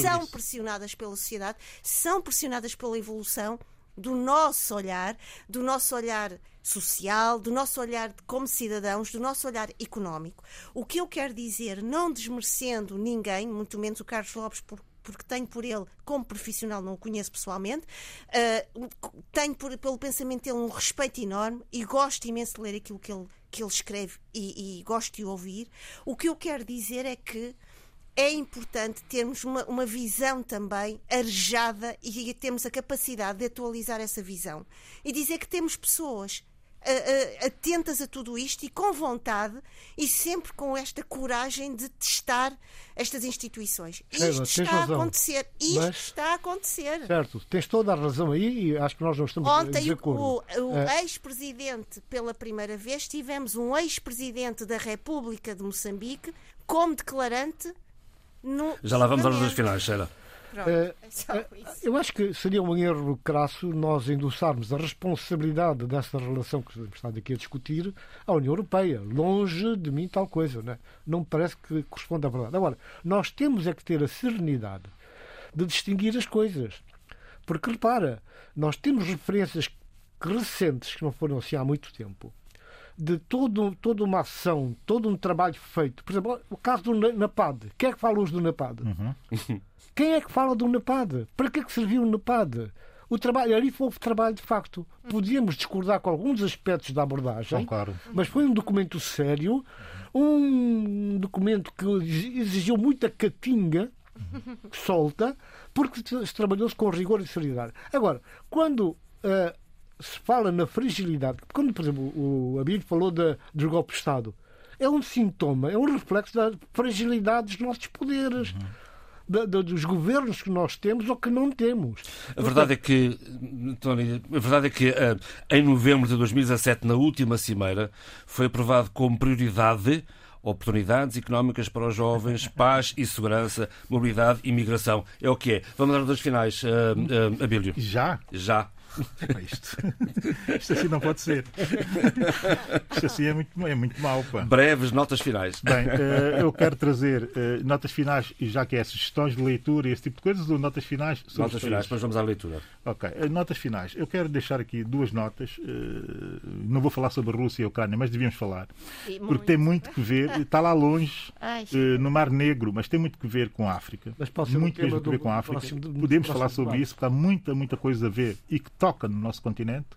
são pressionadas pela sociedade, são pressionadas pela evolução do nosso olhar, do nosso olhar social, do nosso olhar como cidadãos, do nosso olhar económico. O que eu quero dizer, não desmerecendo ninguém, muito menos o Carlos Lopes, por- porque tenho por ele, como profissional, não o conheço pessoalmente, ah, tenho por- pelo pensamento dele um respeito enorme e gosto imenso de ler aquilo que ele, que ele escreve e, e gosto de ouvir. O que eu quero dizer é que é importante termos uma, uma visão também arejada e termos a capacidade de atualizar essa visão e dizer que temos pessoas atentas a tudo isto e com vontade e sempre com esta coragem de testar estas instituições. Sheila, Isto está a razão. acontecer. Isto Mas- está a acontecer. Certo, tens toda a razão aí e acho que nós não estamos em Ontem, o, desacordo. o- o É. ex-presidente, pela primeira vez, tivemos um ex-presidente da República de Moçambique como declarante no. Já lá vamos às Parlamento. finais, Sheila. Pronto, É, é isso. Eu acho que seria um erro crasso nós endossarmos a responsabilidade dessa relação que estamos aqui a discutir à União Europeia. Longe de mim tal coisa. Não, é? não me parece que corresponde à verdade. Agora, nós temos é que ter a serenidade de distinguir as coisas. Porque, repara, nós temos referências recentes, que não foram assim há muito tempo, de todo, toda uma ação, todo um trabalho feito. Por exemplo, o caso do Na- NAPAD. Quem é que fala hoje do NAPAD? Quem é que fala do NAPAD? Para que é que serviu o NAPAD? O trabalho, ali foi trabalho de facto. Podíamos discordar com alguns aspectos da abordagem, Concordo. mas foi um documento sério, um documento que exigiu muita catinga solta, porque se trabalhou-se com rigor e seriedade. Agora, quando ah, se fala na fragilidade, quando, por exemplo, o Abílio falou da, do golpe de Estado, é um sintoma, é um reflexo da fragilidade dos nossos poderes. da- da- dos governos que nós temos ou que não temos. A verdade é que, Tony, a verdade é que eh, em novembro de 2017, na última cimeira, foi aprovado como prioridade oportunidades económicas para os jovens, paz e segurança, mobilidade e migração. É o que é. Vamos às duas finais, uh, Abílio. Já? Já. Isto, isto assim não pode ser. Isto assim é muito, é muito mau. Pá. Breves notas finais. Bem, uh, eu quero trazer uh, notas finais, já que é sugestões de leitura e esse tipo de coisas, ou notas finais? Notas finais, depois vamos à leitura. Ok, uh, notas finais. Eu quero deixar aqui duas notas. não vou falar sobre a Rússia e a Ucrânia, mas devíamos falar. Porque tem muito que ver, está lá longe, no Mar Negro, mas tem muito que ver com a África. Mas pode ser muito mesmo que ver com a África. Podemos falar sobre isso, porque há muita, muita coisa a ver e que toca no nosso continente,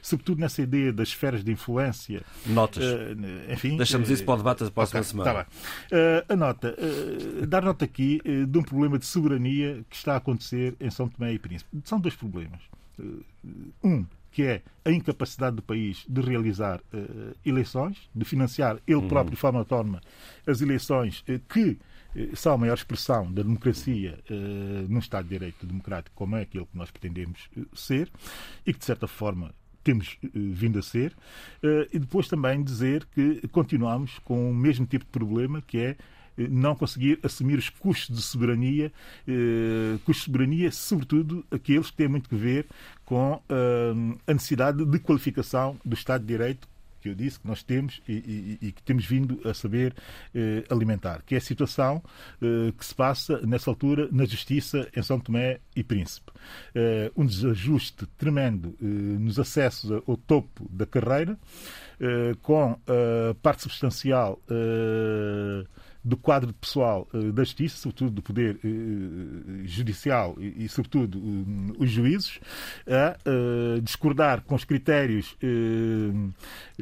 sobretudo nessa ideia das esferas de influência. Notas. Uh, enfim. Deixamos uh, isso para o debate da próxima okay, semana. Tá uh, a nota. dar nota aqui de um problema de soberania que está a acontecer em São Tomé e Príncipe. São dois problemas. um, que é a incapacidade do país de realizar uh, eleições, de financiar ele uhum. próprio de forma autónoma as eleições uh, que uh, são a maior expressão da democracia num Estado de Direito democrático como é aquele que nós pretendemos ser e que, de certa forma, temos vindo a ser. e depois também dizer que continuamos com o mesmo tipo de problema que é não conseguir assumir os custos de soberania, eh, custos de soberania, sobretudo aqueles que têm muito que ver com eh, a necessidade de qualificação do Estado de Direito que eu disse que nós temos e, e, e que temos vindo a saber eh, alimentar, que é a situação eh, que se passa nessa altura na Justiça em São Tomé e Príncipe. Eh, um desajuste tremendo eh, nos acessos ao topo da carreira, com parte substancial do quadro pessoal uh, da justiça, sobretudo do poder uh, judicial e, e sobretudo, os juízes, a discordar com os critérios,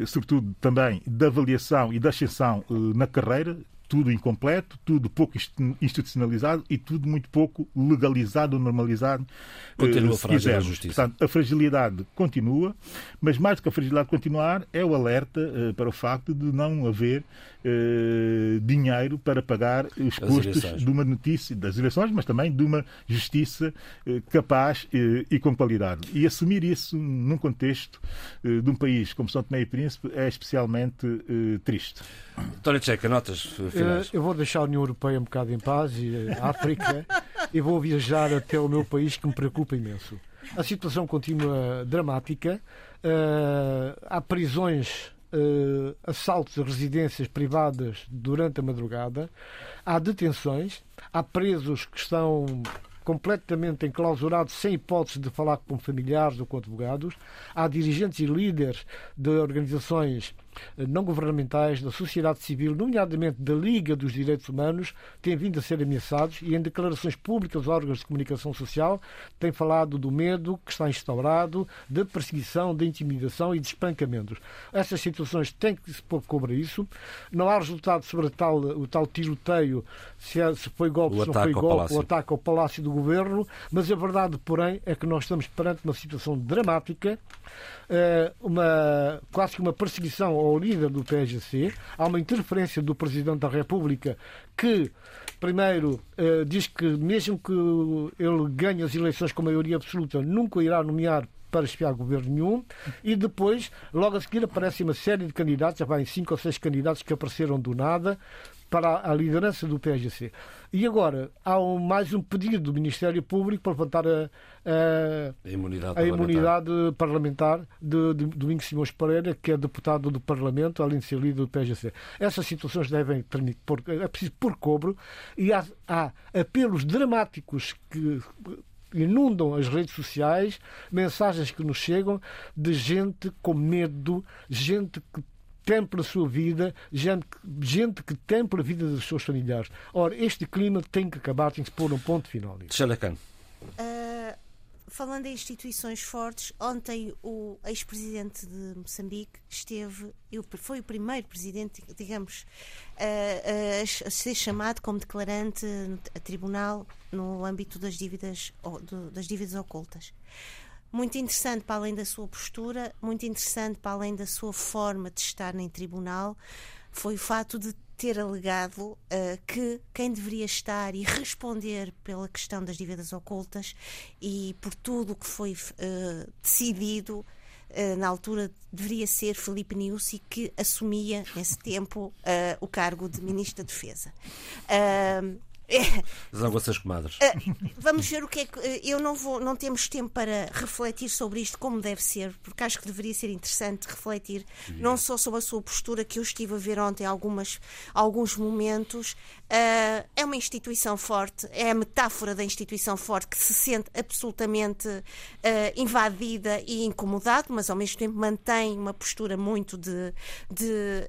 sobretudo também da avaliação e da ascensão na carreira, tudo incompleto, tudo pouco institucionalizado e tudo muito pouco legalizado ou normalizado. Continua frágil a justiça. Portanto, a fragilidade continua, mas mais do que a fragilidade continuar, é o alerta para o facto de não haver uh, dinheiro para pagar os custos de uma notícia das eleições, mas também de uma justiça capaz e com qualidade. E assumir isso num contexto de um país como São Tomé e Príncipe é especialmente triste. António Tcheca, notas finais. Eu vou deixar a União Europeia um bocado em paz e a África e vou viajar até o meu país que me preocupa imenso. A situação continua dramática. Há prisões, uh, assaltos a residências privadas durante a madrugada. Há detenções. Há presos que estão completamente enclausurados, sem hipótese de falar com familiares ou com advogados. Há dirigentes e líderes de organizações não governamentais, da sociedade civil, nomeadamente da Liga dos Direitos Humanos, têm vindo a ser ameaçados e em declarações públicas os órgãos de comunicação social têm falado do medo que está instaurado, da perseguição, da intimidação e de espancamentos. Essas situações têm que se pôr cobra isso. Não há resultado sobre tal, o tal tiroteio, se, é, se foi golpe, o se não foi golpe, o ataque ao Palácio do Governo, mas a verdade, porém, é que nós estamos perante uma situação dramática, eh, uma, quase que uma perseguição ao líder do PSGC, há uma interferência do Presidente da República que, primeiro, eh, diz que mesmo que ele ganhe as eleições com maioria absoluta, nunca irá nomear para espiar governo nenhum. E depois, logo a seguir, aparece uma série de candidatos, já vai cinco ou seis candidatos que apareceram do nada para a liderança do PSGC. E agora, há um, mais um pedido do Ministério Público para levantar a, a, a imunidade a parlamentar, imunidade parlamentar de, de, de Domingos Simões Pereira, que é deputado do Parlamento, além de ser líder do PSGC. Essas situações devem ter, é preciso pôr cobro e há, há apelos dramáticos que inundam as redes sociais, mensagens que nos chegam de gente com medo, gente que tem pela sua vida, gente, gente que tem pela vida dos seus familiares. Ora, este clima tem que acabar, tem que se pôr um ponto final. Uh, falando em instituições fortes, ontem o ex-presidente de Moçambique esteve, foi o primeiro presidente, digamos, a, a, ser chamado como declarante a tribunal no âmbito das dívidas, das dívidas ocultas muito interessante para além da sua postura, muito interessante para além da sua forma de estar em tribunal, foi o fato de ter alegado uh, que quem deveria estar e responder pela questão das dívidas ocultas e por tudo o que foi uh, decidido uh, na altura deveria ser Felipe Niusi que assumia nesse tempo o cargo de Ministro da Defesa. É. As comadres. Uh, vamos ver o que é que. Uh, eu não vou, não temos tempo para refletir sobre isto como deve ser, porque acho que deveria ser interessante refletir não só sobre a sua postura, que eu estive a ver ontem algumas, alguns momentos. Uh, é uma instituição forte, é a metáfora da instituição forte que se sente absolutamente invadida e incomodada, mas ao mesmo tempo mantém uma postura muito de, de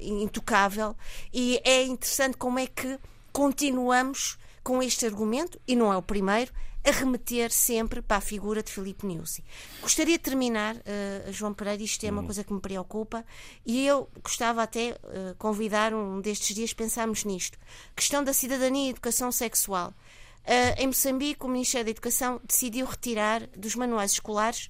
intocável. E é interessante como é que continuamos com este argumento, e não é o primeiro, a remeter sempre para a figura de Filipe Nuzzi. Gostaria de terminar, uh, João Pereira, isto é uma hum. coisa que me preocupa, e eu gostava até uh, convidar um destes dias pensarmos nisto. Questão da cidadania e educação sexual. Uh, em Moçambique, o Ministério da Educação decidiu retirar dos manuais escolares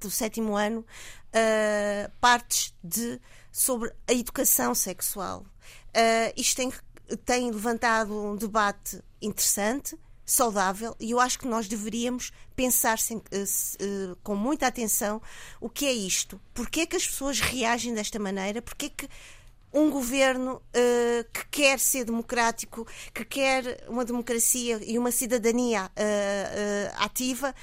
do sétimo ano uh, partes de, sobre a educação sexual. Uh, isto tem tem levantado um debate interessante, saudável, e eu acho que nós deveríamos pensar sem, uh, uh, com muita atenção o que é isto. Porquê é que as pessoas reagem desta maneira? Porquê é que um governo uh, que quer ser democrático, que quer uma democracia e uma cidadania uh, uh, ativa,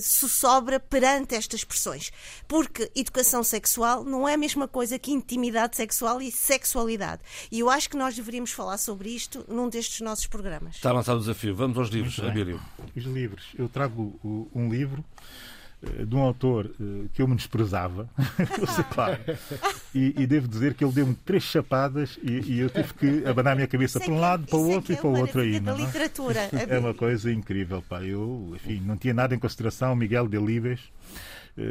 se sobra perante estas pressões. Porque educação sexual não é a mesma coisa que intimidade sexual e sexualidade. E eu acho que nós deveríamos falar sobre isto num destes nossos programas. Está lançado o desafio. Vamos aos livros, Abílio. Os livros. Eu trago um livro de um autor uh, que eu me desprezava, claro, e, e, devo dizer que ele deu-me três chapadas e, e, eu tive que abanar a minha cabeça para um lado, para o outro é e para o outro ainda. É? literatura. É uma coisa incrível, pá. Eu, enfim, não tinha nada em consideração Miguel Delibes, uh,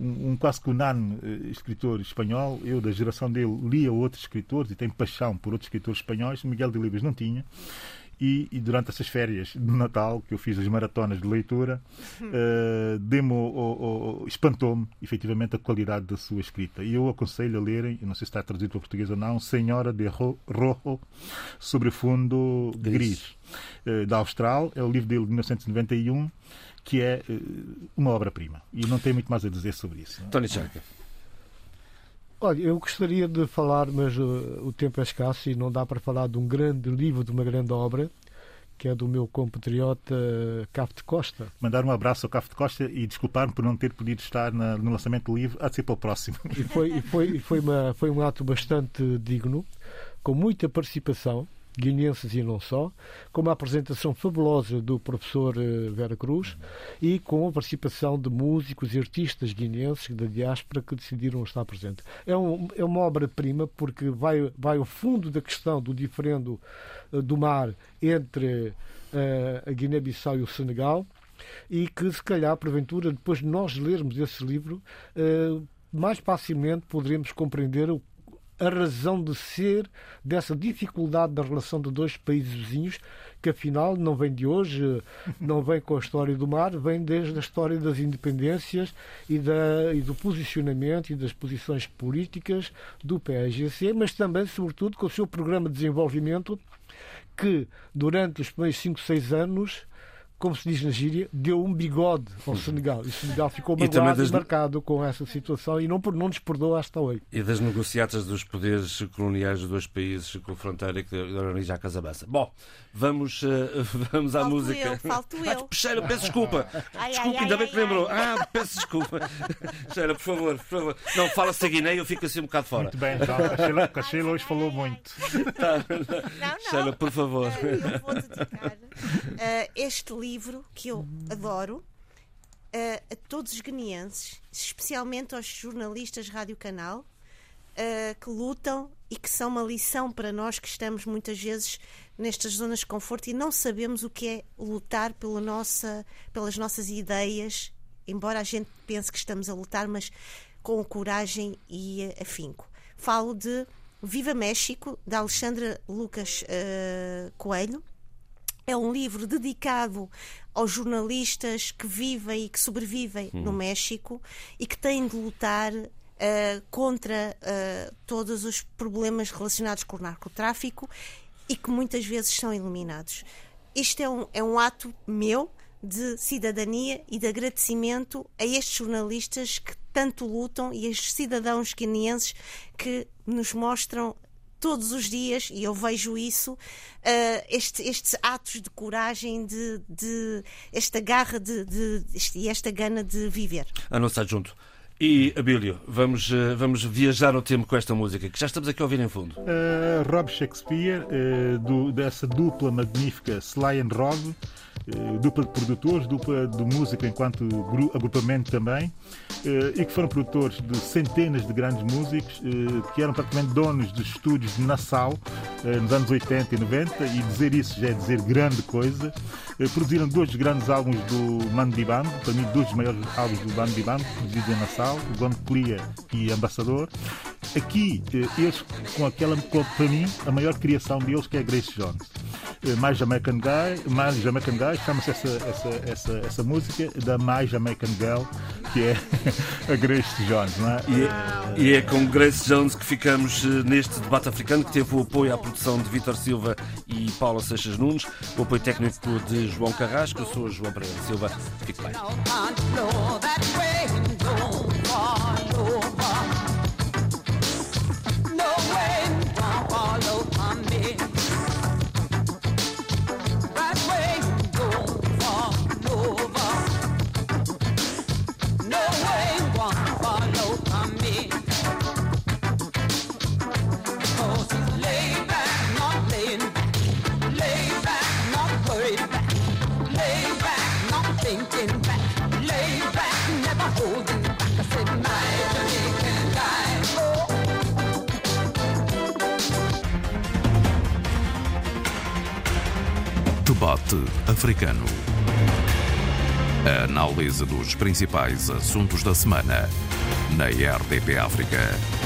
um, um quase que unânime escritor espanhol. Eu, da geração dele, lia outros escritores e tenho paixão por outros escritores espanhóis. Miguel Delibes não tinha. E, e, durante essas férias de Natal, que eu fiz as maratonas de leitura, uh, espantou-me efetivamente a qualidade da sua escrita. E eu aconselho a lerem, não sei se está traduzido para português ou não, Senhora de Rojo, sobre fundo gris, gris uh, da Austral. É o livro dele de 1991, que é uh, uma obra-prima. E não tem muito mais a dizer sobre isso. Tony Charca. Olha, eu gostaria de falar, mas uh, o tempo é escasso e não dá para falar de um grande livro, de uma grande obra, que é do meu compatriota uh, Cafo de Costa. Mandar um abraço ao Cafo de Costa e desculpar-me por não ter podido estar na, no lançamento do livro, há de ser para o próximo. E foi, e foi, e foi, uma, foi um ato bastante digno, com muita participação guineenses e não só, com uma apresentação fabulosa do professor eh, Vera Cruz e com a participação de músicos e artistas guineenses da diáspora que decidiram estar presentes. É, um, é uma obra-prima porque vai, vai ao fundo da questão do diferendo uh, do mar entre uh, a Guiné-Bissau e o Senegal e que, se calhar, porventura, depois de nós lermos esse livro, mais facilmente poderemos compreender o a razão de ser dessa dificuldade da relação de dois países vizinhos, que afinal não vem de hoje, não vem com a história do mar, vem desde a história das independências e, da, e do posicionamento e das posições políticas do PAGC, mas também, sobretudo, com o seu programa de desenvolvimento que, durante os primeiros 5, 6 anos, como se diz na gíria, deu um bigode ao Senegal. E o Senegal ficou magoado das... e marcado com essa situação e não, não nos perdoa hasta hoje. E das negociatas dos poderes coloniais dos dois países com fronteira que origem à Casabança. Bom, vamos, uh, vamos à falto música. Eu, falto eu. Peixeira, peço desculpa. Ai, desculpa, ai, ainda ai, bem que lembrou. Ah, peço desculpa. Peixeira, por favor, por favor. Não, fala-se a Guiné e eu fico assim um bocado fora. Muito bem, então. A Sheila, hoje falou muito. Tá, não, não. por favor. Eu vou dedicar uh, este livro livro que eu adoro uh, a todos os guineenses, especialmente aos jornalistas Rádio Canal, uh, que lutam e que são uma lição para nós que estamos muitas vezes nestas zonas de conforto e não sabemos o que é lutar pela nossa, pelas nossas ideias, embora a gente pense que estamos a lutar, mas com coragem e afinco. Falo de Viva México, da Alexandra Lucas uh, Coelho, é um livro dedicado aos jornalistas que vivem e que sobrevivem hum. no México e que têm de lutar uh, contra uh, todos os problemas relacionados com o narcotráfico e que muitas vezes são eliminados. Isto é um, é um ato meu de cidadania e de agradecimento a estes jornalistas que tanto lutam e a estes cidadãos guineenses que nos mostram todos os dias, e eu vejo isso, uh, este, estes atos de coragem, de, de esta garra de, de, e esta gana de viver. A nossa junto. E, Abílio, vamos, uh, vamos viajar no tempo com esta música, que já estamos aqui a ouvir em fundo. Uh, Rob Shakespeare, do, dessa dupla magnífica Sly and Rob, eh, dupla de produtores, dupla de música enquanto agrupamento também, eh, e que foram produtores de centenas de grandes músicos, eh, que eram praticamente donos de estúdios de Nassau nos anos 80 e 90, e dizer isso já é dizer grande coisa. Produziram dois grandes álbuns do Mano Band, para mim, dois dos maiores álbuns do Mano Band, produzidos em Nassau, o Don Clia e Ambassador. Aqui, eles, com aquela, para mim, a maior criação deles, que é Grace Jones. My Jamaican Guy, My Jamaican Guy, chama-se essa, essa, essa, essa música da My Jamaican Girl, que é a Grace Jones, não é? E é, e é com Grace Jones que ficamos eh, neste debate africano, que teve o apoio à produção de Vítor Silva e Paula Seixas Nunes, o apoio técnico de João Carrasco, eu sou João Pereira Silva. Fique bem. 好 Debate Africano. A análise dos principais assuntos da semana na RDP África.